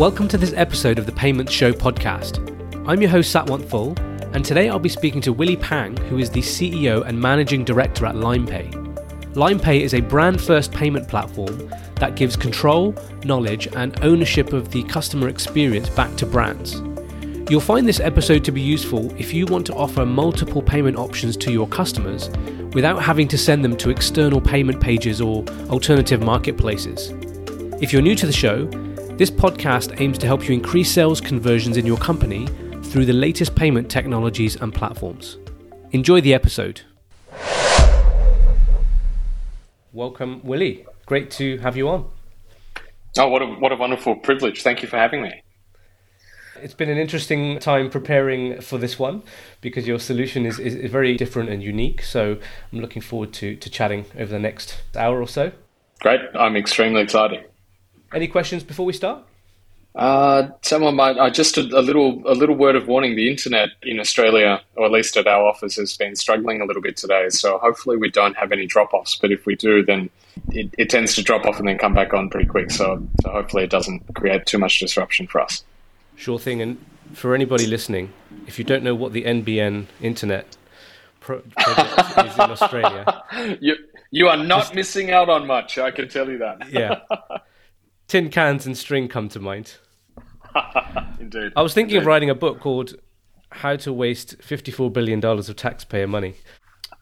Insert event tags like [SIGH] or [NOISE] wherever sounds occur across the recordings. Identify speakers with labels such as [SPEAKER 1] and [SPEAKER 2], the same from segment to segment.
[SPEAKER 1] Welcome to this episode of the Payments Show podcast. I'm your host, Satwant Phull, and today I'll be speaking to Willie Pang, who is the CEO and Managing Director at LimePay. LimePay is a brand first payment platform that gives control, knowledge, and ownership of the customer experience back to brands. You'll find this episode to be useful if you want to offer multiple payment options to your customers without having to send them to external payment pages or alternative marketplaces. If you're new to the show, this podcast aims to help you increase sales conversions in your company through the latest payment technologies and platforms. Enjoy the episode. Welcome, Willie. Great to have you on.
[SPEAKER 2] Oh, what a, what a wonderful privilege. Thank you for having me.
[SPEAKER 1] It's been an interesting time preparing for this one because your solution is, is, is, very different and unique. So I'm looking forward to, to chatting over the next hour or so.
[SPEAKER 2] Great. I'm extremely excited.
[SPEAKER 1] Any questions before we start?
[SPEAKER 2] Uh, someone might. Uh, just a, a, little, a little word of warning. The internet in Australia, or at least at our office, has been struggling a little bit today. So hopefully we don't have any drop-offs. But if we do, then it, it tends to drop off and then come back on pretty quick. So, so hopefully it doesn't create too much disruption for us.
[SPEAKER 1] Sure thing. And for anybody listening, if you don't know what the NBN internet pro- project is in Australia, [LAUGHS]
[SPEAKER 2] you you are not just, missing out on much. I can tell you that.
[SPEAKER 1] yeah, [LAUGHS] tin cans and string come to mind. [LAUGHS]
[SPEAKER 2] Indeed.
[SPEAKER 1] I was thinking
[SPEAKER 2] Indeed.
[SPEAKER 1] of writing a book called "How to Waste Fifty-Four Billion Dollars of Taxpayer Money,"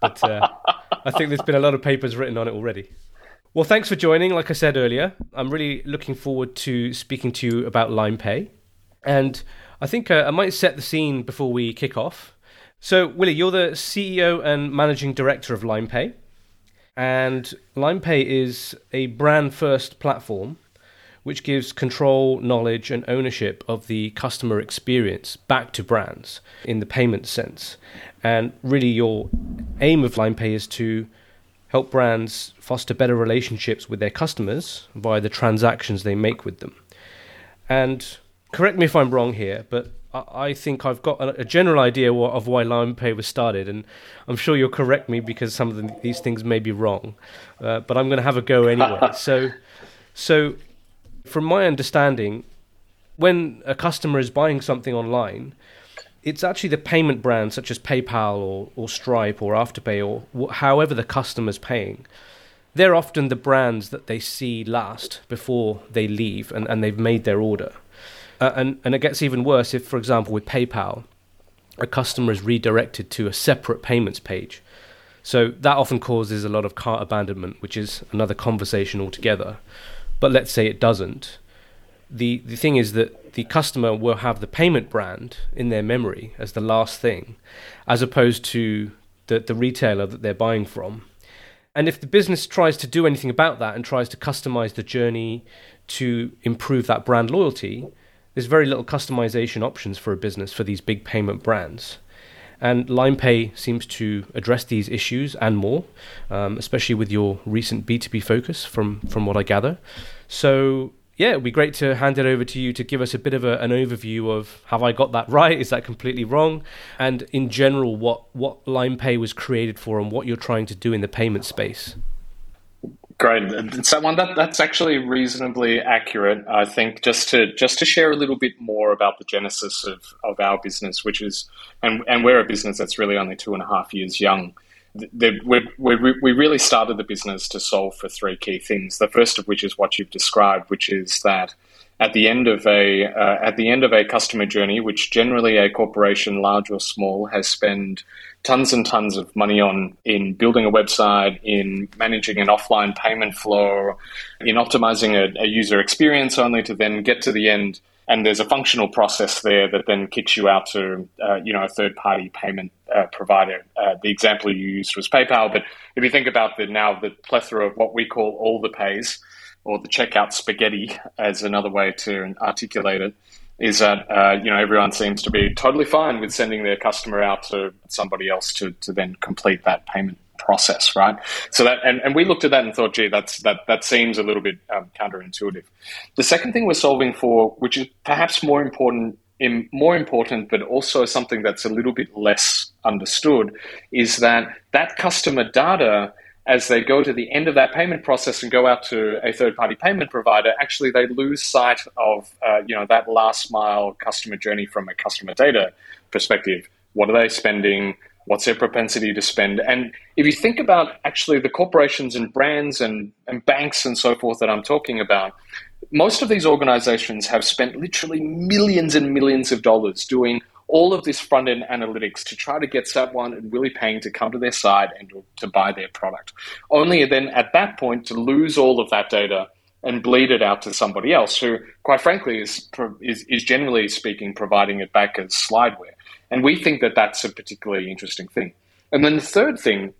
[SPEAKER 1] but uh, I think there's been a lot of papers written on it already. Well, thanks for joining. Like I said earlier, I'm really looking forward to speaking to you about LimePay. And I think uh, I might set the scene before we kick off. So, Willie, you're the CEO and managing director of LimePay. And LimePay is a brand first platform which gives control, knowledge, and ownership of the customer experience back to brands in the payment sense. And really, your aim of LimePay is to help brands foster better relationships with their customers via the transactions they make with them. And correct me if I'm wrong here, but I think I've got a general idea of why LimePay was started, and I'm sure you'll correct me because some of the, these things may be wrong, uh, but I'm going to have a go anyway. [LAUGHS] so, so from my understanding, when a customer is buying something online, it's actually the payment brands such as PayPal or, or Stripe or Afterpay or wh- however the customer's paying. They're often the brands that they see last before they leave and, and they've made their order. Uh, and, and it gets even worse if, for example, with PayPal, a customer is redirected to a separate payments page. So that often causes a lot of cart abandonment, which is another conversation altogether. But let's say it doesn't. The, the thing is that the customer will have the payment brand in their memory as the last thing, as opposed to the, the retailer that they're buying from. And if the business tries to do anything about that and tries to customize the journey to improve that brand loyalty, there's very little customization options for a business for these big payment brands. And LimePay seems to address these issues and more, um, especially with your recent B2B focus, from, from what I gather. So, yeah, it'd be great to hand it over to you to give us a bit of a, an overview of have I got that [LAUGHS] right? Is that completely wrong? And in general, what, what LimePay was created for and what you're trying to do in the payment space.
[SPEAKER 2] Great, someone that that's actually reasonably accurate. I think just to just to share a little bit more about the genesis of, of our business, which is and and we're a business that's really only two and a half years young. The, we, we, we really started the business to solve for three key things. The first of which is what you've described, which is that at the end of a uh, at the end of a customer journey, which generally a corporation, large or small, has spent tons and tons of money on in building a website, in managing an offline payment flow, in optimizing a, a user experience, only to then get to the end and there's a functional process there that then kicks you out to uh, you know a third party payment uh, provider. Uh, the example you used was PayPal, but if you think about the now the plethora of what we call all the pays or the checkout spaghetti as another way to articulate it is that uh, you know everyone seems to be totally fine with sending their customer out to somebody else to, to then complete that payment process, right? So that and, and we looked at that and thought, gee, that's that that seems a little bit um, counterintuitive. The second thing we're solving for, which is perhaps more important, in, more important, but also something that's a little bit less understood, is that that customer data as they go to the end of that payment process and go out to a third party payment provider, actually they lose sight of uh, you know that last mile customer journey from a customer data perspective. What are they spending? What's their propensity to spend? And if you think about actually the corporations and brands and, and banks and so forth that I'm talking about, most of these organizations have spent literally millions and millions of dollars doing all of this front end analytics to try to get someone and really paying to come to their site and to, to buy their product. Only then at that point to lose all of that data and bleed it out to somebody else who, quite frankly, is, is, is generally speaking providing it back as slideware. And we think that that's a particularly interesting thing. And then the third thing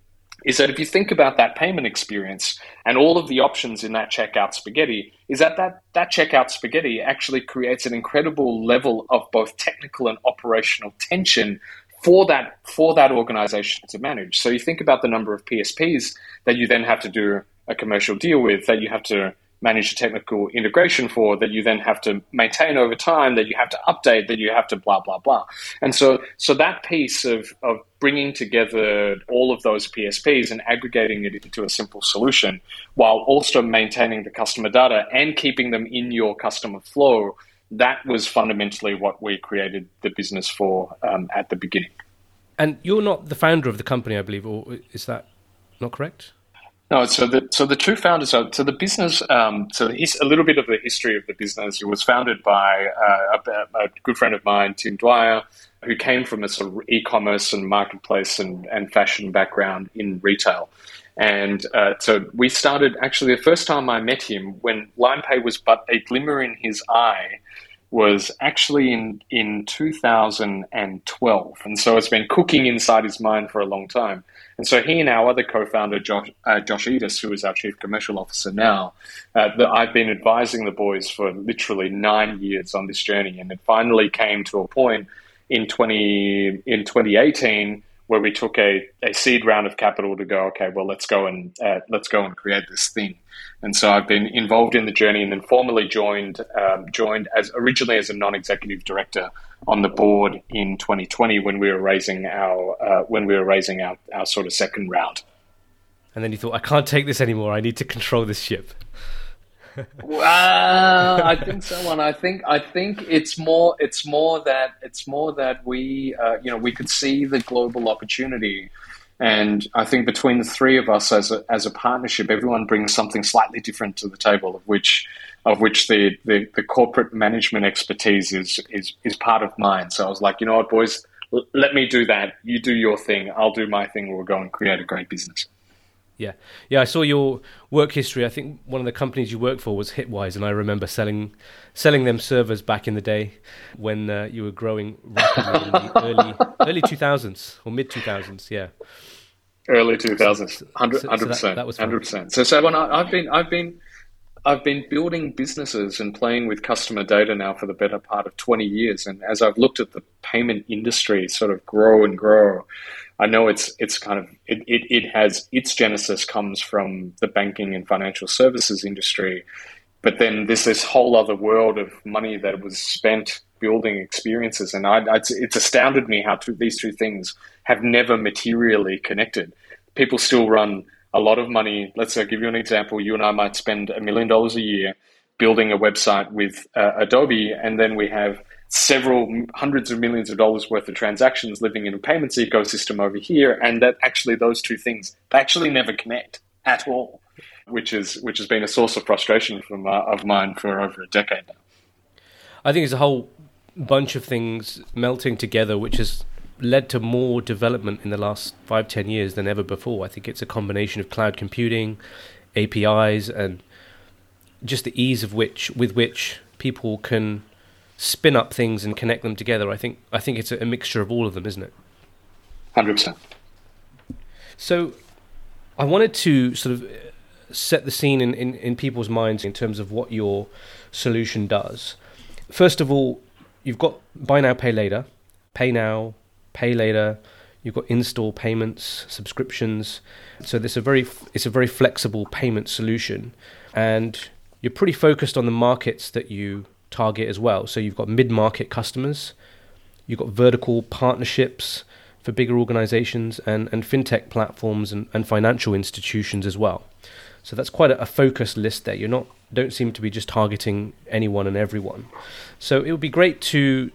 [SPEAKER 2] is that if you think about that payment experience and all of the options in that checkout spaghetti, is that that, that checkout spaghetti actually creates an incredible level of both technical and operational tension for that for that organization to manage. So you think about the number of PSPs that you then have to do a commercial deal with, that you have to manage a technical integration for that you then have to maintain over time that you have to update that you have to blah blah blah. And so so that piece of of bringing together all of those psps and aggregating it into a simple solution while also maintaining the customer data and keeping them in your customer flow that was fundamentally what we created the business for um, at the beginning.
[SPEAKER 1] And you're not the founder of the company i believe or is that not correct
[SPEAKER 2] no, so the so the two founders are so the business. Um, so his, a little bit of the history of the business. It was founded by uh, a, a, good friend of mine, Tim Dwyer, who came from a sort of e-commerce and marketplace and, and fashion background in retail. And uh, so we started. Actually, the first time I met him, when LimePay was but a glimmer in his eye, was actually in in 2012, and so it's been cooking inside his mind for a long time. And so he and our other co-founder, Josh, uh, Josh Edis, who is our chief commercial officer now, uh, I've been advising the boys for literally nine years on this journey, and it finally came to a point in 20 in 2018 where we took a, a seed round of capital to go, okay, well, let's go and uh, let's go and create this thing. And so I've been involved in the journey, and then formally joined um, joined as originally as a non-executive director on the board in 2020 when we were raising our uh, when we were raising our, our sort of second round.
[SPEAKER 1] And then you thought, I can't take this anymore. I need to control this ship.
[SPEAKER 2] Well, I think someone. I think I think it's more. It's more that it's more that we, uh, you know, we could see the global opportunity, and I think between the three of us as a as a partnership, everyone brings something slightly different to the table, of which of which the, the, the corporate management expertise is, is is part of mine. So I was like, you know what, boys, let me do that. You do your thing. I'll do my thing. We'll go and create a great business.
[SPEAKER 1] Yeah, yeah. I saw your work history. I think one of the companies you worked for was Hitwise, and I remember selling selling them servers back in the day when uh, you were growing rapidly in the [LAUGHS] early early two thousands or mid two thousands. Yeah,
[SPEAKER 2] early two thousands, hundred percent, That was hundred percent. So, so when I, I've been I've been I've been building businesses and playing with customer data now for the better part of 20 years. And as I've looked at the payment industry sort of grow and grow, I know it's it's kind of it, it, it has its genesis comes from the banking and financial services industry. But then there's this whole other world of money that was spent building experiences. And I, it's, it's astounded me how two, these two things have never materially connected. People still run a lot of money. Let's say, give you an example. You and I might spend a million dollars a year building a website with uh, Adobe, and then we have several hundreds of millions of dollars worth of transactions living in a payments ecosystem over here, and that actually those two things they actually never connect at all, which is which has been a source of frustration from uh, of mine for over a decade now.
[SPEAKER 1] I think it's a whole bunch of things melting together, which is led to more development in the last five, ten years than ever before. I think it's a combination of cloud computing, APIs, and just the ease of which with which people can spin up things and connect them together. I think I think it's a, a mixture of all of them, isn't it?
[SPEAKER 2] Hundred percent.
[SPEAKER 1] So, I wanted to sort of uh, set the scene in, in, in people's minds in terms of what your solution does. First of all, you've got buy now, pay later, pay now, pay later. You've got install payments, subscriptions. So it's a very it's a very flexible payment solution, and you're pretty focused on the markets that you target as well. So you've got mid market customers, you've got vertical partnerships, for bigger organizations and, and fintech platforms and, and financial institutions as well. So that's quite a, a focused list there. You're not don't seem to be just targeting anyone and everyone. So it would be great to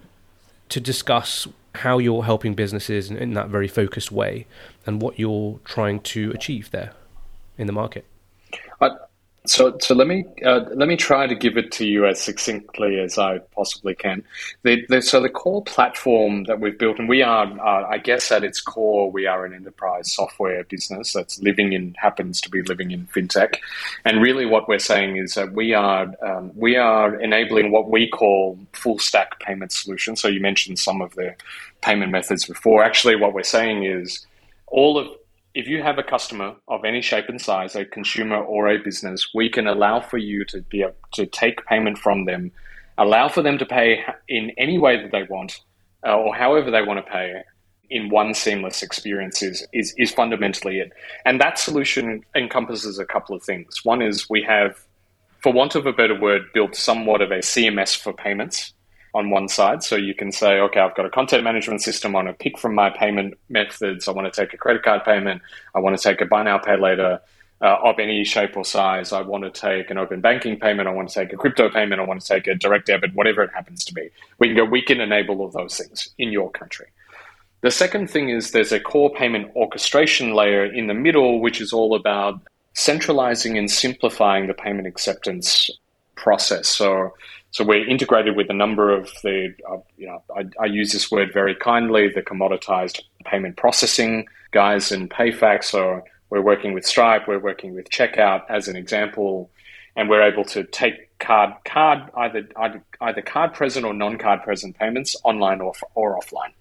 [SPEAKER 1] to discuss how you're helping businesses in, in that very focused way and what you're trying to achieve there in the market.
[SPEAKER 2] So, so let me uh, let me try to give it to you as succinctly as I possibly can. The, the, so, the core platform that we've built, and we are, uh, I guess, at its core, we are an enterprise software business that's living in happens to be living in fintech, and really, what we're saying is that we are um, we are enabling what we call full stack payment solutions. So, you mentioned some of the payment methods before. Actually, what we're saying is all of if you have a customer of any shape and size, a consumer or a business, we can allow for you to be able to take payment from them, allow for them to pay in any way that they want, uh, or however they want to pay in one seamless experience is, is, is fundamentally it. And that solution encompasses a couple of things. One is we have, for want of a better word, built somewhat of a CMS for payments on one side. So you can say, okay, I've got a content management system. I want to pick from my payment methods. I want to take a credit card payment. I want to take a buy now, pay later uh, of any shape or size. I want to take an open banking payment. I want to take a crypto payment. I want to take a direct debit, whatever it happens to be. We can go, we can enable all those things in your country. The second thing is there's a core payment orchestration layer in the middle, which is all about centralizing and simplifying the payment acceptance process. So so we're integrated with a number of the, uh, you know, I, I, use this word very kindly, the commoditized payment processing guys in PayFac. So we're working with Stripe, we're working with Checkout as an example, and we're able to take card card either either, card present or non card present payments online or or offline.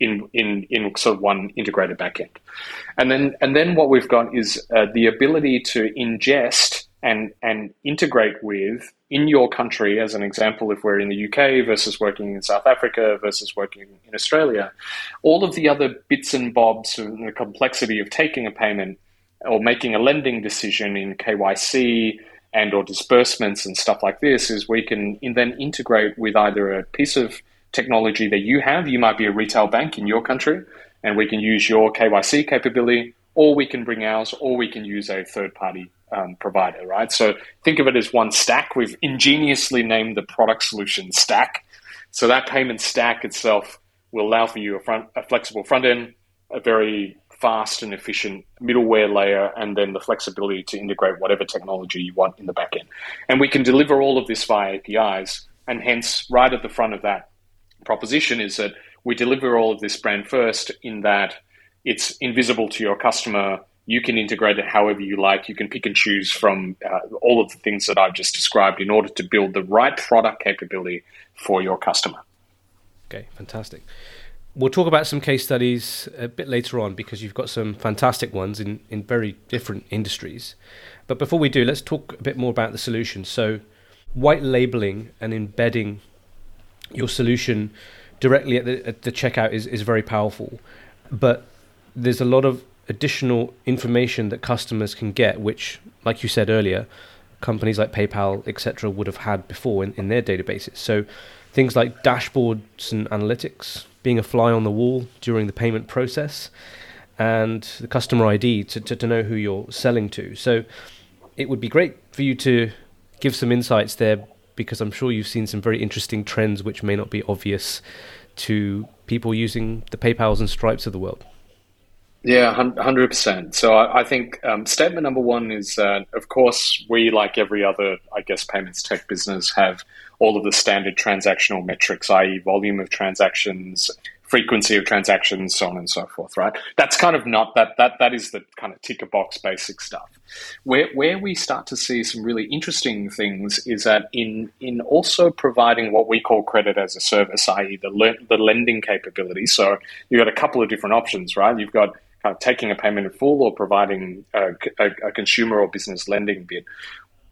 [SPEAKER 2] In, in, in sort of one integrated backend, and then and then what we've got is uh, the ability to ingest and and integrate with in your country, as an example, if we're in the UK versus working in South Africa versus working in Australia, all of the other bits and bobs and the complexity of taking a payment or making a lending decision in KYC and or disbursements and stuff like this is we can then integrate with either a piece of technology that you have. You might be a retail bank in your country, and we can use your KYC capability, or we can bring ours, or we can use a third party um, provider, right? So think of it as one stack. We've ingeniously named the product solution stack. So that payment stack itself will allow for you a, front, a flexible front end, a very fast and efficient middleware layer, and then the flexibility to integrate whatever technology you want in the back end. And we can deliver all of this via APIs. And hence, right at the front of that proposition is that we deliver all of this brand first in that it's invisible to your customer you can integrate it however you like. You can pick and choose from uh, all of the things that I've just described in order to build the right product capability for your customer.
[SPEAKER 1] Okay, fantastic. We'll talk about some case studies a bit later on because you've got some fantastic ones in, in very different industries. But before we do, let's talk a bit more about the solution. So, white labeling and embedding your solution directly at the, at the checkout is, is very powerful. But there's a lot of additional information that customers can get, which, like you said earlier, companies like PayPal, etc., would have had before in, in their databases. So things like dashboards and analytics, being a fly on the wall during the payment process, and the customer ID to, to, to know who you're selling to. So it would be great for you to give some insights there because I'm sure you've seen some very interesting trends which may not be obvious to people using the PayPals and Stripes of the world.
[SPEAKER 2] Yeah, hundred percent. So I, I think um, statement number one is that, of course, we, like every other, I guess, payments tech business, have all of the standard transactional metrics, i.e., volume of transactions, frequency of transactions, so on and so forth. Right? That's kind of not that that that is the kind of ticker box basic stuff. Where where we start to see some really interesting things is that in in also providing what we call credit as a service, i.e., the le- the lending capability. So you've got a couple of different options, right? You've got of taking a payment in full or providing a, a, a consumer or business lending bid.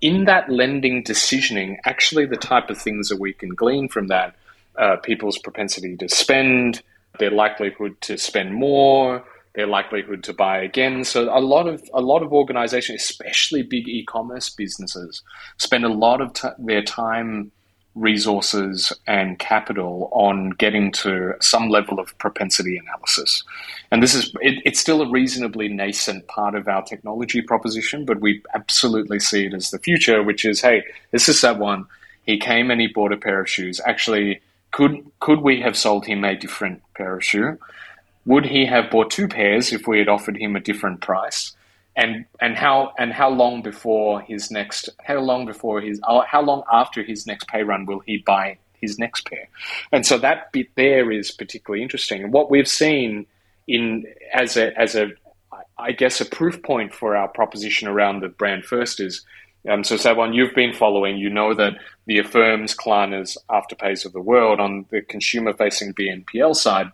[SPEAKER 2] In that lending decisioning, actually, the type of things that we can glean from that uh, people's propensity to spend, their likelihood to spend more, their likelihood to buy again. So a lot of a lot of organizations, especially big e-commerce businesses, spend a lot of t- their time resources and capital on getting to some level of propensity analysis. And this is, it, it's still a reasonably nascent part of our technology proposition, but we absolutely see it as the future, which is, hey, this is that one. He came and he bought a pair of shoes. Actually, could, could we have sold him a different pair of shoe? Would he have bought two pairs if we had offered him a different price? And and how and how long before his next how long before his uh, how long after his next pay run will he buy his next pair and so that bit there is particularly interesting and what we've seen in as a as a I guess a proof point for our proposition around the brand first is um, so Satwant, you've been following, you know that the Affirms, Klarnas, Afterpays of the world on the consumer facing BNPL side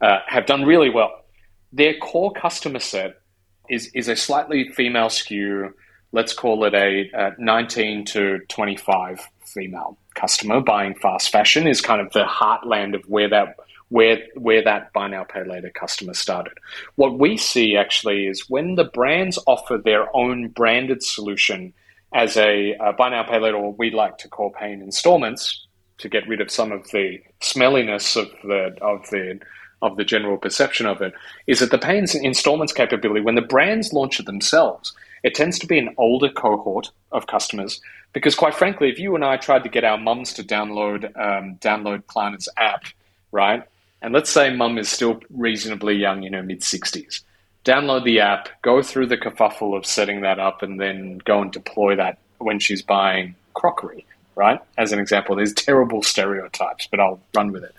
[SPEAKER 2] uh, have done really well. Their core customer set is is a slightly female skew. Let's call it a, a 19 to 25 female customer buying fast fashion is kind of the heartland of where that where where that buy now pay later customer started. What we see actually is when the brands offer their own branded solution as a, a buy now pay later, or we like to call pay in installments, to get rid of some of the smelliness of the of the of the general perception of it is that the pay installments capability, when the brands launch it themselves, it tends to be an older cohort of customers. Because, quite frankly, if you and I tried to get our mums to download um, download Klarna's app, right, and let's say mum is still reasonably young in her mid sixties, download the app, go through the kerfuffle of setting that up, and then go and deploy that when she's buying crockery, right? As an example, there's terrible stereotypes, but I'll run with it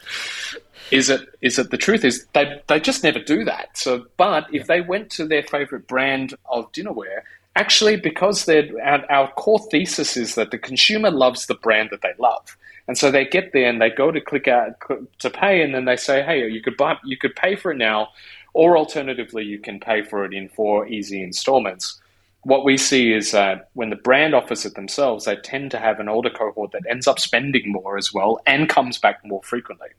[SPEAKER 2] is it is it the truth is they they just never do that. So, but if yeah. they went to their favorite brand of dinnerware, actually, because they're our, our, core thesis is that the consumer loves the brand that they love, and so they get there and they go to click out to pay, and then they say, hey, you could buy you could pay for it now, or alternatively, you can pay for it in four easy installments. What we see is that when the brand offers it themselves, they tend to have an older cohort that ends up spending more as well and comes back more frequently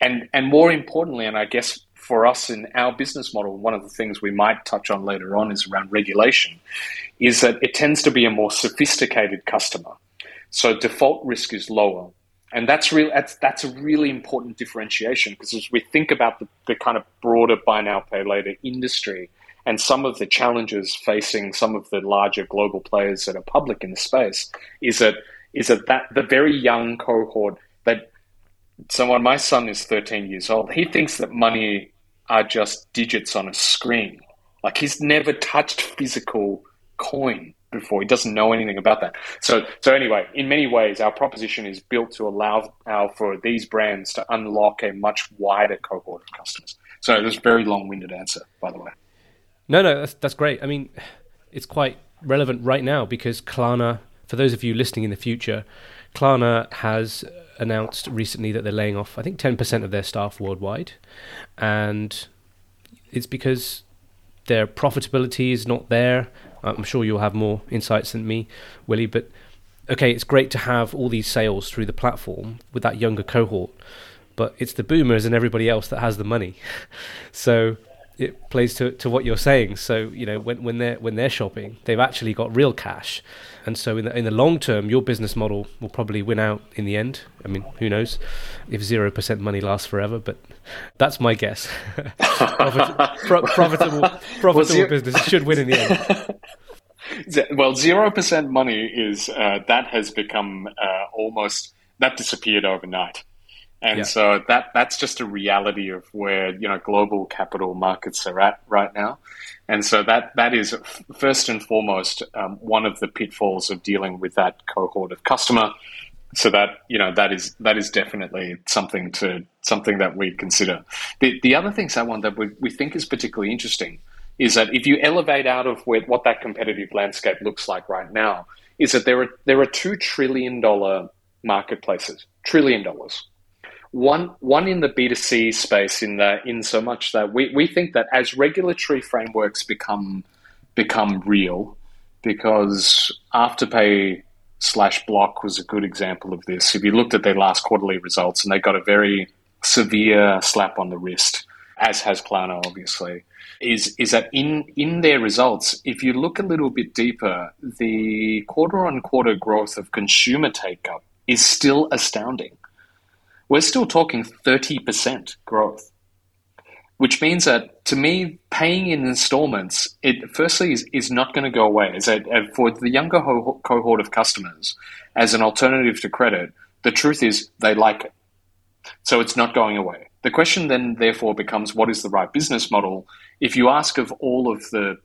[SPEAKER 2] and and more importantly, and I guess for us in our business model, one of the things we might touch on later on is around regulation, is that it tends to be a more sophisticated customer, so default risk is lower. And that's real. That's that's a really important differentiation because as we think about the, the kind of broader buy now pay later industry and some of the challenges facing some of the larger global players that are public in the space, is that is that, that the very young cohort so when my son is 13 years old, he thinks that money are just digits on a screen. Like he's never touched physical coin before. He doesn't know anything about that. So, so anyway, in many ways, our proposition is built to allow our, for these brands to unlock a much wider cohort of customers. So, this very long-winded answer, by the way.
[SPEAKER 1] No, no, that's that's great. I mean, it's quite relevant right now because Klarna. For those of you listening in the future, Klarna has announced recently that they're laying off, I think, 10% of their staff worldwide. And it's because their profitability is not there. I'm sure you'll have more insights than me, Willie. But okay, it's great to have all these sales through the platform with that younger cohort. But it's the boomers and everybody else that has the money. [LAUGHS] so it plays to, to what you're saying. So you know when, when they're when they're shopping, they've actually got real cash, and so in the in the long term, your business model will probably win out in the end. I mean, who knows if zero percent money lasts forever? But that's my guess. [LAUGHS] Profit, pro, profitable [LAUGHS] profitable well, zero, business should win in the
[SPEAKER 2] end. [LAUGHS] Well, zero percent money is uh, that has become uh, almost that disappeared overnight. And yeah. so that that's just a reality of where you know global capital markets are at right now, and so that that is first and foremost um, one of the pitfalls of dealing with that cohort of customer. So that you know that is that is definitely something to something that we consider. The the other thing, someone that we, we think is particularly interesting is that if you elevate out of where, what that competitive landscape looks like right now, is that there are there are two trillion dollar marketplaces, trillion dollars one one in the B2C space in the in so much that we, we think that as regulatory frameworks become become real, because Afterpay slash Block was a good example of this. If you looked at their last quarterly results and they got a very severe slap on the wrist, as has Klarna obviously, is is that in in their results, if you look a little bit deeper, the quarter on quarter growth of consumer take up is still astounding. We're still talking 30% growth, which means that to me, paying in installments, it firstly is, is not going to go away. As a, uh, for the younger ho- cohort of customers, as an alternative to credit, the truth is they like it. So it's not going away. The question then, therefore, becomes what is the right business model? If you ask of all of the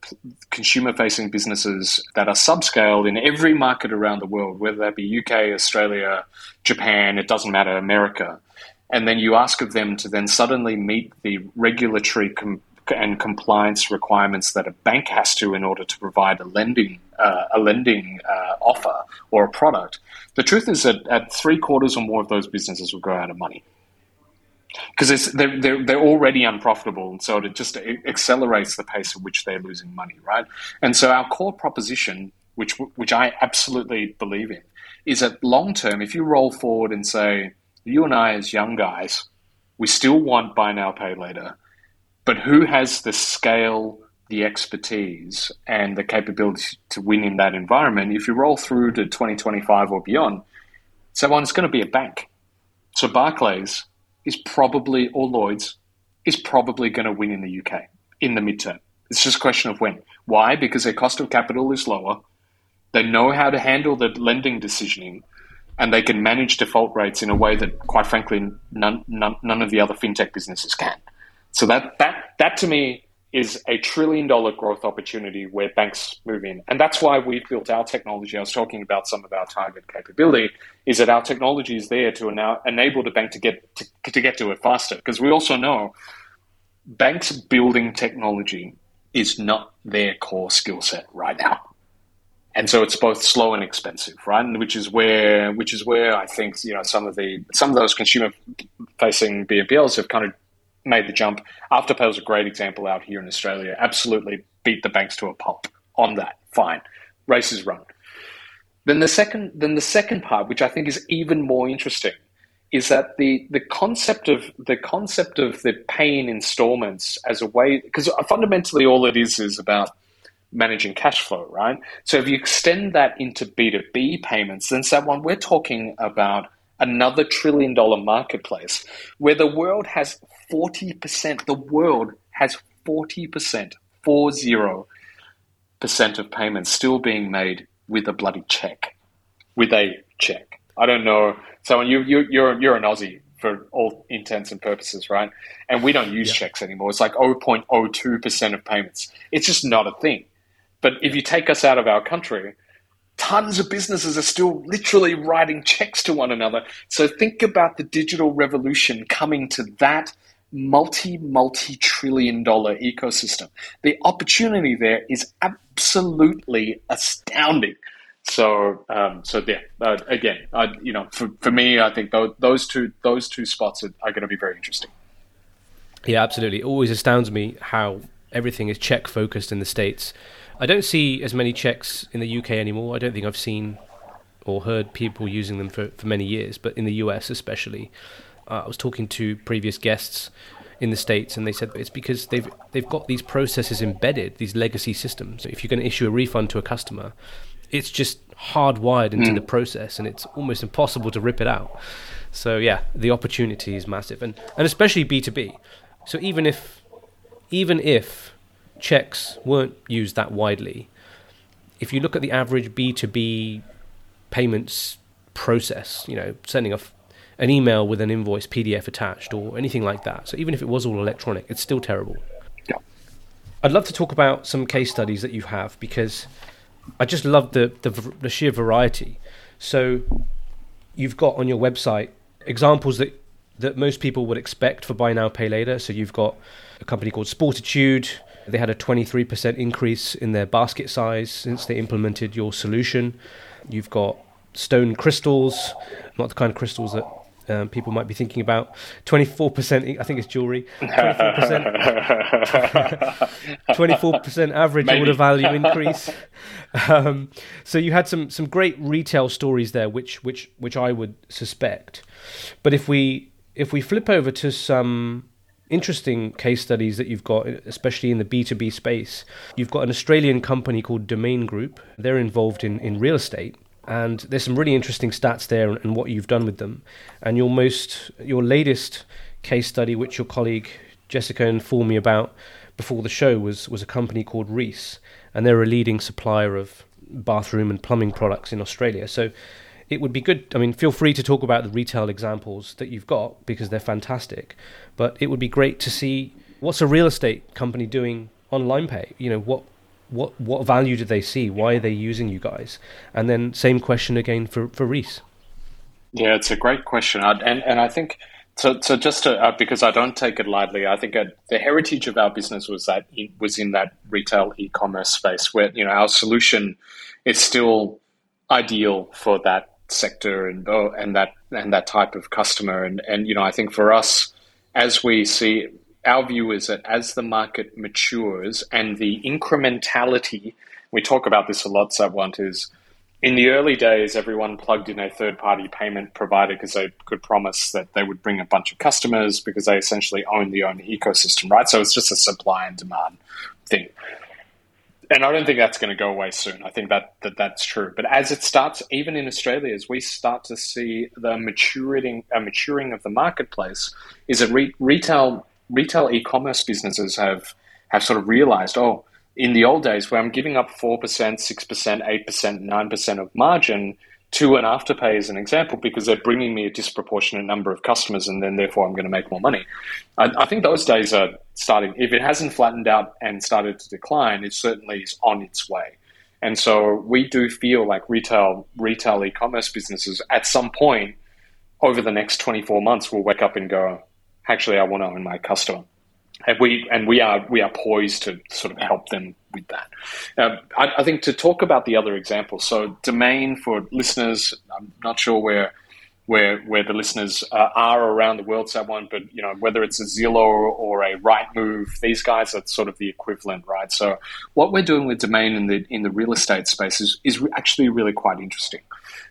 [SPEAKER 2] consumer facing businesses that are subscale in every market around the world, whether that be UK, Australia, Japan, it doesn't matter, America, and then you ask of them to then suddenly meet the regulatory com- and compliance requirements that a bank has to in order to provide a lending uh, a lending uh, offer or a product. The truth is that at three quarters or more of those businesses will go out of money because they're, they're, they're already unprofitable. And so it just accelerates the pace at which they're losing money, right? And so our core proposition, which, which I absolutely believe in, is that long term, if you roll forward and say, you and I as young guys, we still want buy now, pay later, but who has the scale, the expertise, and the capability to win in that environment? If you roll through to 2025 or beyond, someone's going to be a bank. So Barclays is probably, or Lloyd's, is probably going to win in the UK in the midterm. It's just a question of when. Why? Because their cost of capital is lower. They know how to handle the lending decisioning and they can manage default rates in a way that, quite frankly, none, none, none of the other fintech businesses can. So that, that, that to me is a trillion dollar growth opportunity where banks move in. And that's why we've built our technology. I was talking about some of our target capability is that our technology is there to now enable the bank to get to, to get to it faster. Because we also know banks building technology is not their core skill set right now. And so it's both slow and expensive, right? And which is where which is where I think, you know, some of the some of those consumer facing BNPLs have kind of made the jump. Afterpay was a great example out here in Australia. Absolutely beat the banks to a pulp on that. Fine, race is run. Then the second, then the second part, which I think is even more interesting, is that the the concept of the concept of the paying installments as a way because fundamentally all it is is about managing cash flow, right? So if you extend that into B2B payments, then someone we're talking about another trillion dollar marketplace where the world has 40%, the world has 40%, 40% of payments still being made with a bloody check, with a check. I don't know. So you, you, you're, you're an Aussie for all intents and purposes, right? And we don't use yeah. checks anymore. It's like 0.02% of payments. It's just not a thing. But if you take us out of our country, tons of businesses are still literally writing checks to one another. So think about the digital revolution coming to that multi, multi trillion dollar ecosystem. The opportunity there is absolutely astounding. So, um, so yeah, uh, again, you know, for, for me, I think those, those two, those two spots are, are going to be very interesting.
[SPEAKER 1] Yeah, absolutely. It always astounds me how everything is check focused in the States. I don't see as many checks in the UK anymore. I don't think I've seen or heard people using them for, for many years, but in the US especially, uh, I was talking to previous guests in the states, and they said it's because they've they've got these processes embedded, these legacy systems. If you're going to issue a refund to a customer, it's just hardwired into mm. the process, and it's almost impossible to rip it out. So yeah, the opportunity is massive, and and especially B two B. So even if even if checks weren't used that widely, if you look at the average B two B payments process, you know, sending a an email with an invoice PDF attached or anything like that. So even if it was all electronic, it's still terrible.
[SPEAKER 2] Yeah.
[SPEAKER 1] I'd love to talk about some case studies that you have because I just love the, the, the sheer variety. So you've got on your website examples that that most people would expect for buy now pay later. So you've got a company called Sportitude. They had a 23% increase in their basket size since they implemented your solution. You've got stone crystals, not the kind of crystals that um, people might be thinking about. 24%, I think it's jewelry. 24%, 24% [LAUGHS] average Maybe. order value increase. Um, so you had some, some great retail stories there, which, which, which I would suspect. But if we, if we flip over to some interesting case studies that you've got, especially in the B2B space, you've got an Australian company called Domain Group. They're involved in, in real estate and there's some really interesting stats there and, what you've done with them. And your most, your latest case study, which your colleague Jessica informed me about before the show, was was a company called Reece, and they're a leading supplier of bathroom and plumbing products in Australia. So it would be good. I mean, feel free to talk about the retail examples that you've got because they're fantastic. But it would be great to see what's a real estate company doing online pay. You know, what what what value do they see? Why are they using you guys? And then same question again for for Reece.
[SPEAKER 2] Yeah, it's a great question, and and I think so. So just to, uh, because I don't take it lightly, I think uh, the heritage of our business was that it was in that retail e-commerce space where you know our solution is still ideal for that sector and oh, and that and that type of customer, and and you know I think for us as we see our view is that as the market matures and the incrementality, we talk about this a lot, Satwant, is in the early days, everyone plugged in a third party payment provider because they could promise that they would bring a bunch of customers because they essentially own the own ecosystem, right? So it's just a supply and demand thing. And I don't think that's going to go away soon. I think that, that that's true. But as it starts, even in Australia, as we start to see the maturing, uh, maturing of the marketplace, is that re- retail retail e-commerce businesses have have sort of realized, oh, in the old days where I'm giving up four percent, six percent, eight percent, nine percent of margin to an afterpay as an example because they're bringing me a disproportionate number of customers and then therefore I'm going to make more money. I, I, think those days are starting. If it hasn't flattened out and started to decline, it certainly is on its way. And so we do feel like retail retail e-commerce businesses at some point over the next 24 months will wake up and go, actually I want to own my customer. And we and we are we are poised to sort of help them with that. Uh, I, I, think to talk about the other examples. So domain for listeners, I'm not sure where where where the listeners uh, are around the world, someone, but you know whether it's a Zillow or a Rightmove, these guys are sort of the equivalent, right? So what we're doing with domain in the in the real estate space is is actually really quite interesting.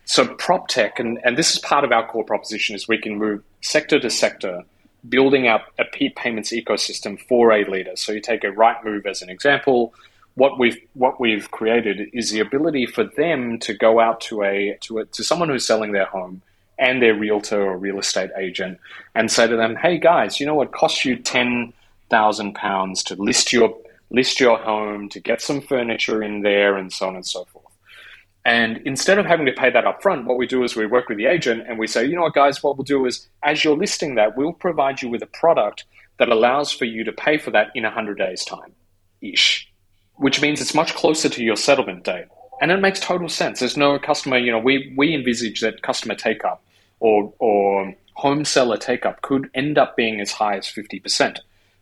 [SPEAKER 2] So prop tech, and, and this is part of our core proposition, is we can move sector to sector building up a payments ecosystem for a leader. So you take a Rightmove as an example. What we've what we've created is the ability for them to go out to a to a, to someone who's selling their home and their realtor or real estate agent and say to them, "Hey guys, you know what costs you ten thousand pounds to list your list your home, to get some furniture in there, and so on and so forth." And instead of having to pay that up front, what we do is we work with the agent and we say, you know what, guys, what we'll do is as you're listing that, we'll provide you with a product that allows for you to pay for that in 100 days' time ish, which means it's much closer to your settlement date. And it makes total sense. There's no customer, you know, we, we envisage that customer take up or, or home seller take up could end up being as high as 50%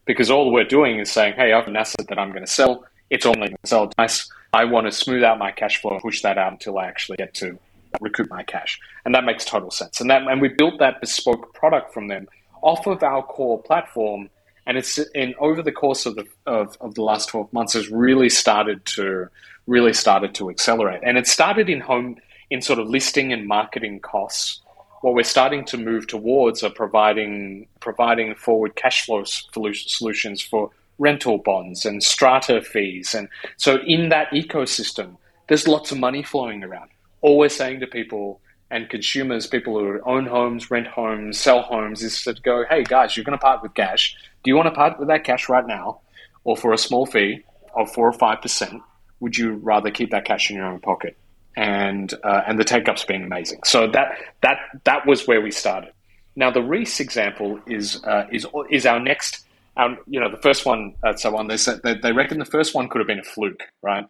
[SPEAKER 2] because all we're doing is saying, hey, I have an asset that I'm going to sell. It's only going to sell twice I want to smooth out my cash flow and push that out until I actually get to recoup my cash. And that makes total sense. And that and we built that bespoke product from them off of our core platform. And it's in over the course of the of, of the last 12 months has really started to really started to accelerate. And it started in home in sort of listing and marketing costs. What we're starting to move towards are providing providing forward cash flow solutions for rental bonds and strata fees. And so in that ecosystem, there's lots of money flowing around. All we're saying to people and consumers, people who own homes, rent homes, sell homes, is to go, hey guys, you're going to part with cash. Do you want to part with that cash right now, or for a small fee of four or five percent? Would you rather keep that cash in your own pocket? And uh, and the take up's been amazing. So that that that was where we started. Now the Reece example is uh, is is our next um, you know, the first one, uh, so on, they said they, they reckon the first one could have been a fluke, right?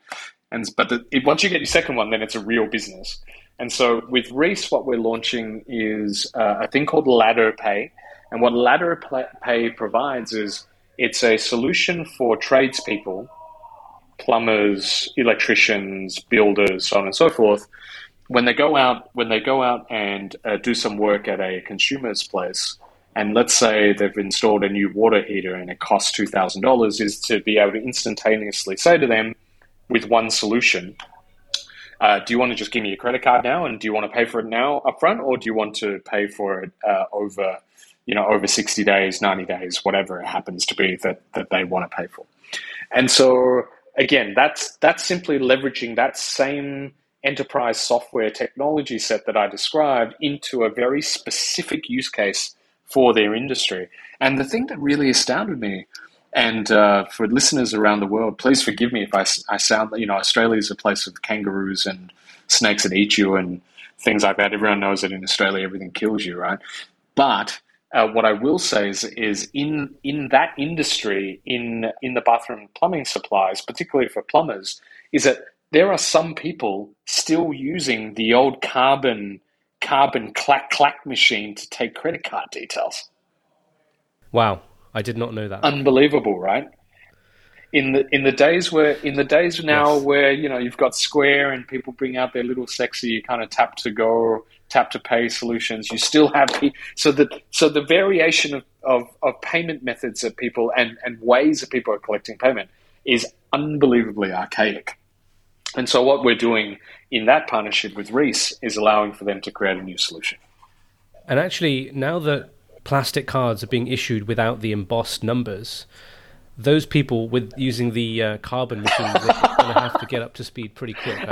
[SPEAKER 2] And but the, it, once you get your second one, then it's a real business. And so with Reece, what we're launching is uh, a thing called Ladder Pay, and what Ladder Pay provides is it's a solution for tradespeople, plumbers, electricians, builders, so on and so forth. When they go out, when they go out and uh, do some work at a consumer's place, and let's say they've installed a new water heater and it costs $2,000, is to be able to instantaneously say to them with one solution, uh, do you want to just give me your credit card now and do you want to pay for it now upfront or do you want to pay for it uh, over, you know, over 60 days, 90 days, whatever it happens to be that, that they want to pay for. And so again, that's, that's simply leveraging that same enterprise software technology set that I described into a very specific use case for their industry. And the thing that really astounded me, and uh, for listeners around the world, please forgive me if I, I sound, you know, Australia is a place of kangaroos and snakes that eat you and things like that. Everyone knows that in Australia everything kills you, right? But uh, what I will say is, is in in that industry, in in the bathroom plumbing supplies, particularly for plumbers, is that there are some people still using the old carbon carbon clack clack machine to take credit card details.
[SPEAKER 1] Wow, I did not know that.
[SPEAKER 2] Unbelievable, right? In the in the days where in the days now yes. where you know you've got Square and people bring out their little sexy kind of tap to go tap to pay solutions, you still have so the so the variation of, of, of payment methods that people and, and ways that people are collecting payment is unbelievably archaic. And so what we're doing in that partnership with Reece is allowing for them to create a new solution.
[SPEAKER 1] And actually, now that plastic cards are being issued without the embossed numbers, those people with using the uh, carbon machines are going to have to get up to speed pretty quick. [LAUGHS]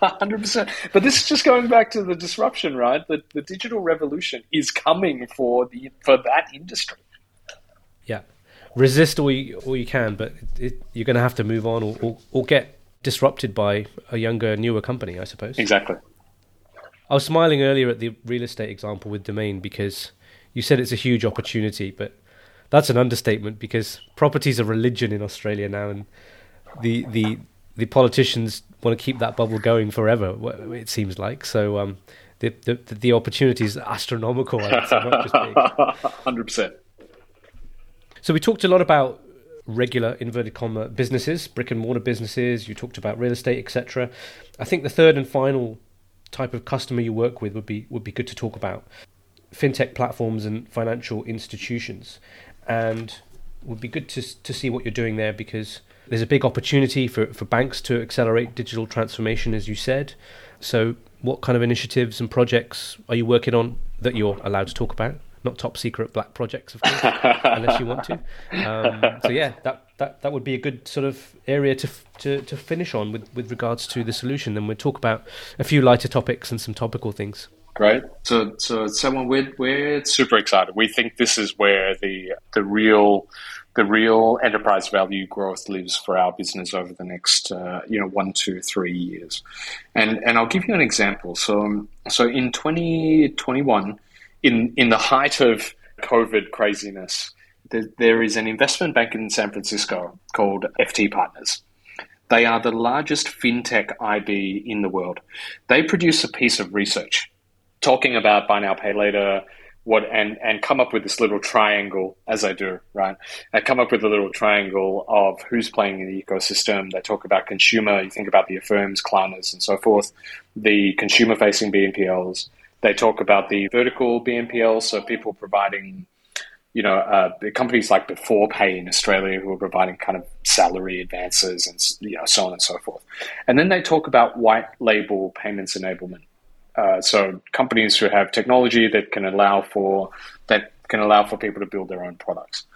[SPEAKER 2] Hundred percent. But this is just going back to the disruption, right? The, the digital revolution is coming for the for that industry.
[SPEAKER 1] Yeah, resist all you all you can, but it, you're going to have to move on or, or, or get disrupted by a younger, newer company, I suppose.
[SPEAKER 2] Exactly.
[SPEAKER 1] I was smiling earlier at the real estate example with Domain because you said it's a huge opportunity, but that's an understatement because property's a religion in Australia now, and the the the politicians want to keep that bubble going forever. It seems like so. Um, the the the opportunity is astronomical. [LAUGHS]
[SPEAKER 2] Hundred percent.
[SPEAKER 1] So we talked a lot about regular inverted comma businesses, brick and mortar businesses. You talked about real estate, etc. I think the third and final type of customer you work with would be would be good to talk about fintech platforms and financial institutions, and would be good to to see what you're doing there because there's a big opportunity for, for banks to accelerate digital transformation, as you said. So, what kind of initiatives and projects are you working on that you're allowed to talk about? Not top secret black projects, of course, [LAUGHS] unless you want to. Um, so yeah, that, that that would be a good sort of area to to, to finish on with, with regards to the solution. Then we'll talk about a few lighter topics and some topical things.
[SPEAKER 2] Great. So so someone we're we're super excited. We think this is where the the real the real enterprise value growth lives for our business over the next uh, you know one two three years and and I'll give you an example so so in 2021 in in the height of COVID craziness, there, there is an investment bank in San Francisco called FT Partners. They are the largest fintech IB in the world. They produce a piece of research talking about buy now, pay later, what and and come up with this little triangle as I do, right? I come up with a little triangle of who's playing in the ecosystem. They talk about consumer, you think about the Affirms, Klarnas, and so forth, the consumer facing BNPLs, they talk about the vertical BNPL, so people providing, you know, uh, companies like Beforepay in Australia who are providing kind of salary advances and you know so on and so forth. And then they talk about white label payments enablement. Uh, so companies who have technology that can allow for that can allow for people to build their own products.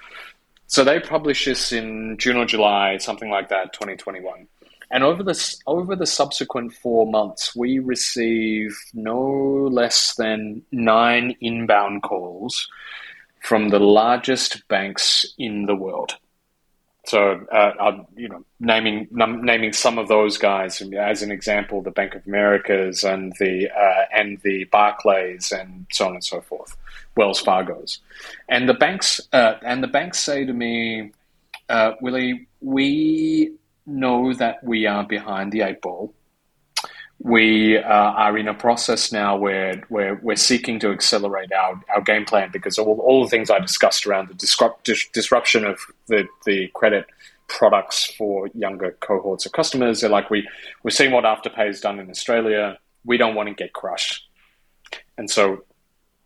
[SPEAKER 2] So they publish this in June or July, something like that, 2021. And over the over the subsequent four months, we receive no less than nine inbound calls from the largest banks in the world. So, uh, you know, naming num, naming some of those guys as an example, the Bank of Americas and the uh, and the Barclays and so on and so forth, Wells Fargo's, and the banks uh, and the banks say to me, uh, Willie, we know that we are behind the eight ball. We uh, are in a process now where, we're seeking to accelerate our, our game plan because all, all the things I discussed around the disrupt, dis- disruption of the, the credit products for younger cohorts of customers They're like we, we're seeing what Afterpay has done in Australia. We don't want to get crushed. And so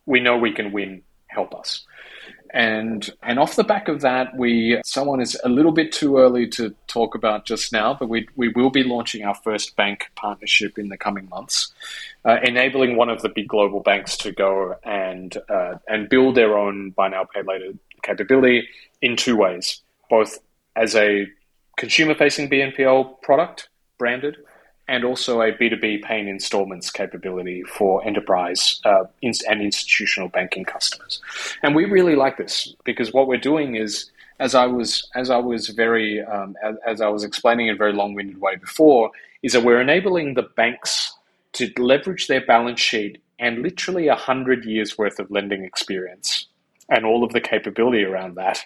[SPEAKER 2] we know we can win. Help us. And and off the back of that, we someone is a little bit too early to talk about just now, but we we will be launching our first bank partnership in the coming months, uh, enabling one of the big global banks to go and uh, and build their own buy now pay later capability in two ways, both as a consumer facing BNPL product branded and also a B2B pay in installments capability for enterprise uh, and institutional banking customers. And we really like this because what we're doing is, as I was as I was very um, as, as I was explaining in a very long-winded way before, is that we're enabling the banks to leverage their balance sheet and literally a hundred years worth of lending experience and all of the capability around that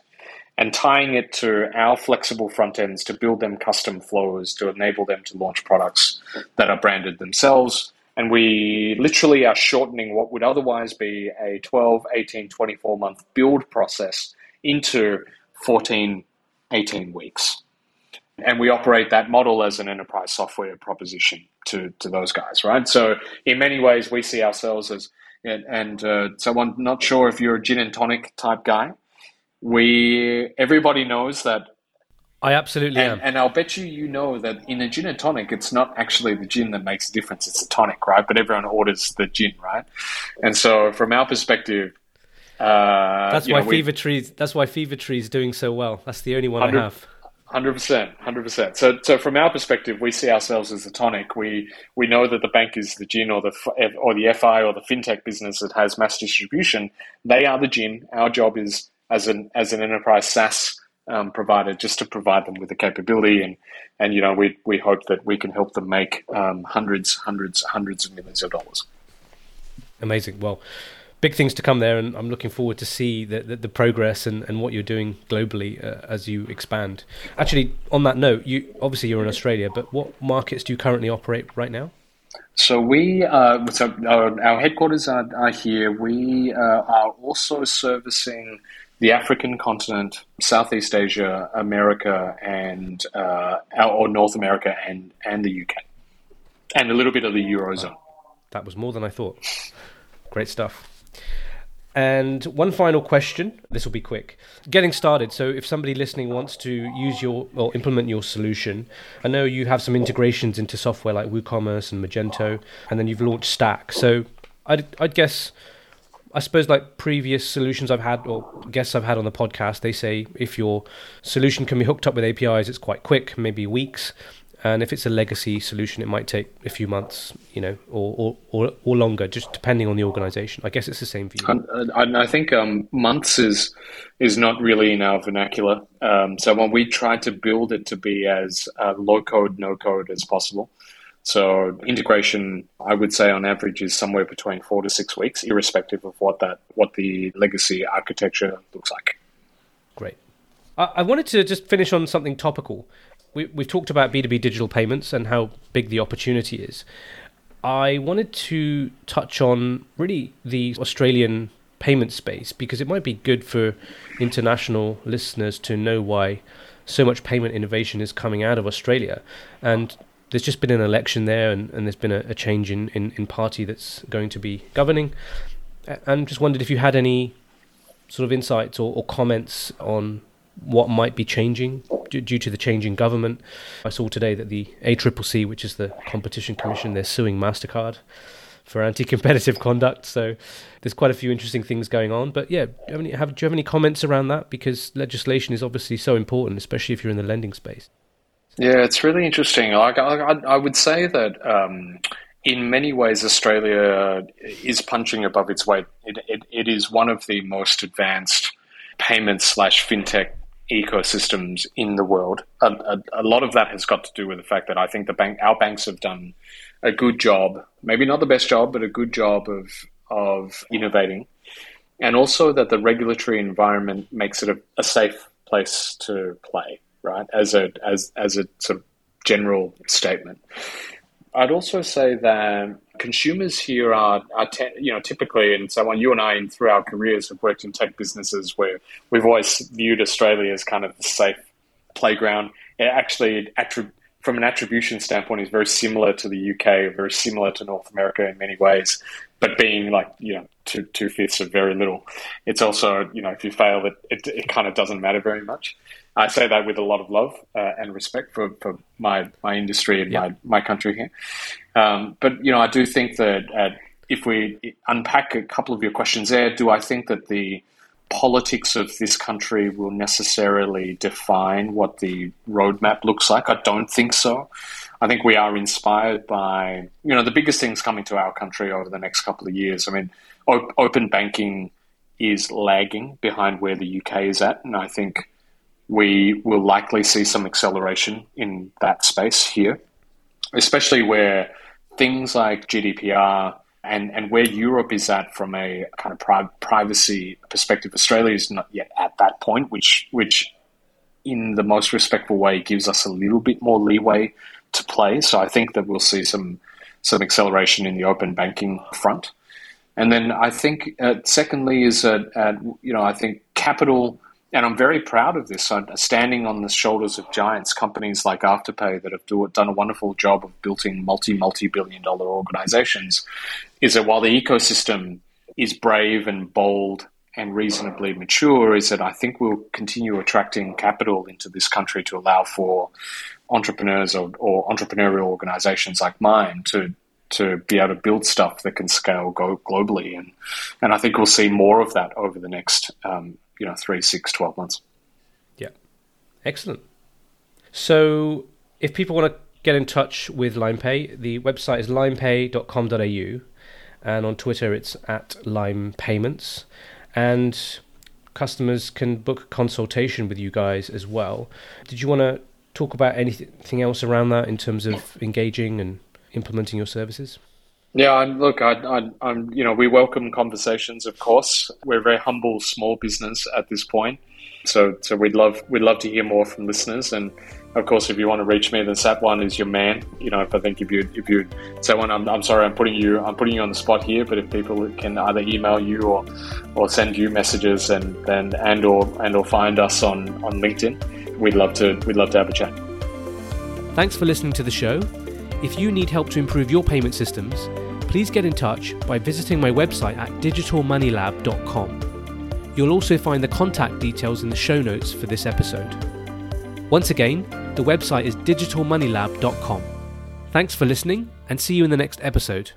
[SPEAKER 2] and tying it to our flexible front ends to build them custom flows to enable them to launch products that are branded themselves. And we literally are shortening what would otherwise be a 12, 18, 24 month build process into 14, 18 weeks. And we operate that model as an enterprise software proposition to, to those guys, right? So, in many ways, we see ourselves as, and, and uh, so I'm not sure if you're a gin and tonic type guy, we everybody knows that
[SPEAKER 1] I absolutely
[SPEAKER 2] and,
[SPEAKER 1] am.
[SPEAKER 2] And I'll bet you you know that in a gin and tonic, it's not actually the gin that makes a difference, it's the tonic, right? But everyone orders the gin, right? And so from our perspective, uh,
[SPEAKER 1] that's why know, Fever Trees that's why Fever Tree is doing so well. That's the only one I have.
[SPEAKER 2] Hundred percent, hundred percent. So, so from our perspective, we see ourselves as the tonic. We we know that the bank is the gin, or the or the FI, or the fintech business that has mass distribution. They are the gin. Our job is as an as an enterprise SaaS um, provider, just to provide them with the capability, and and you know we we hope that we can help them make um, hundreds, hundreds, hundreds of millions of dollars.
[SPEAKER 1] Amazing. Well, big things to come there, and I'm looking forward to see the the, the progress and, and what you're doing globally uh, as you expand. Actually, on that note, you obviously you're in Australia, but what markets do you currently operate right now?
[SPEAKER 2] So we, uh, so our, our headquarters are, are, here. We uh, are also servicing the African continent, Southeast Asia, America, and uh, or North America, and and the UK, and a little bit of the eurozone.
[SPEAKER 1] That was more than I thought. Great stuff. And one final question. This will be quick. Getting started. So, if somebody listening wants to use your or implement your solution, I know you have some integrations into software like WooCommerce and Magento, and then you've launched Stack. So, I'd, I'd guess I suppose like previous solutions I've had or guests I've had on the podcast, they say if your solution can be hooked up with APIs, it's quite quick, maybe weeks. And if it's a legacy solution, it might take a few months, you know, or or, or, or longer, just depending on the organization. I guess it's the same for you.
[SPEAKER 2] And, I think um, months is is not really in our vernacular. Um, so when we try to build it to be as uh, low code, no code as possible, so integration, I would say on average is somewhere between four to six weeks, irrespective of what that what the legacy architecture looks like.
[SPEAKER 1] Great. I wanted to just finish on something topical. We, we've talked about B2B digital payments and how big the opportunity is. I wanted to touch on really the Australian payment space because it might be good for international listeners to know why so much payment innovation is coming out of Australia. And there's just been an election there, and, and there's been a, a change in, in, in, party that's going to be governing. And just wondered if you had any sort of insights or, or comments on what might be changing due, to the change in government. I saw today that the ACCC, which is the Competition Commission, they're suing Mastercard for anti-competitive [LAUGHS] conduct. So there's quite a few interesting things going on. But yeah, do you have any, have, do you have any comments around that? Because legislation is obviously so important, especially if you're in the lending space.
[SPEAKER 2] Yeah, it's really interesting. Like I, I would say that um, in many ways, Australia is punching above its weight. It, it, it is one of the most advanced payment slash fintech ecosystems in the world. A, a, a, lot of that has got to do with the fact that I think the bank, our banks have done a good job, maybe not the best job, but a good job of of innovating, and also that the regulatory environment makes it a, a safe place to play right? As a as as a sort of general statement. I'd also say that consumers here are, are te- you know, typically, and so on. You and I, through our careers, have worked in tech businesses where we've always viewed Australia as kind of the safe playground. It actually, from an attribution standpoint, is very similar to the UK, very similar to North America in many ways. But being like you know two two fifths of very little, it's also you know if you fail, it, it, it kind of doesn't matter very much. I say that with a lot of love uh, and respect for, for my, my industry and my, my country here. Um, but, you know, I do think that uh, if we unpack a couple of your questions there, do I think that the politics of this country will necessarily define what the roadmap looks like. I don't think so. I think we are inspired by, you know, the biggest things coming to our country over the next couple of years. I mean, op- open banking is lagging behind where the UK is at, and I think we will likely see some acceleration in that space here, especially where things like GDPR and, and where Europe is at from a kind of pri- privacy perspective. Australia is not yet at that point, which which in the most respectful way gives us a little bit more leeway to play. So I think that we'll see some some acceleration in the open banking front. And then I think, uh, secondly, is that uh, you know I think capital, and I'm very proud of this. I'm standing on the shoulders of giants, companies like Afterpay that have do, done a wonderful job of building multi multi billion dollar organizations. Is that while the ecosystem is brave and bold and reasonably mature, is that I think we'll continue attracting capital into this country to allow for entrepreneurs or, or entrepreneurial organizations like mine to to be able to build stuff that can scale go globally and and I think we'll see more of that over the next um, you know three six 12 months.
[SPEAKER 1] Yeah. Excellent. So if people want to get in touch with limepay the website is limepay.com.au and on twitter it's at lime payments and customers can book a consultation with you guys as well. Did you want to talk about anything else around that in terms of engaging and implementing your services?
[SPEAKER 2] Yeah, and look, I, I, I'm, you know, we welcome conversations. Of course, we're a very humble, small business at this point, so so we'd love we'd love to hear more from listeners. And of course, if you want to reach me, then Satwant is your man. You know, if I think if you if you Satwant, I'm, I'm sorry, I'm putting you I'm putting you on the spot here, but if people can either email you or or send you messages and then and or and or find us on on LinkedIn we'd love to we'd love to have a chat.
[SPEAKER 1] Thanks for listening to the show. If you need help to improve your payment systems, please get in touch by visiting my website at digitalmoneylab.com. You'll also find the contact details in the show notes for this episode. Once again, the website is digitalmoneylab.com. Thanks for listening and see you in the next episode.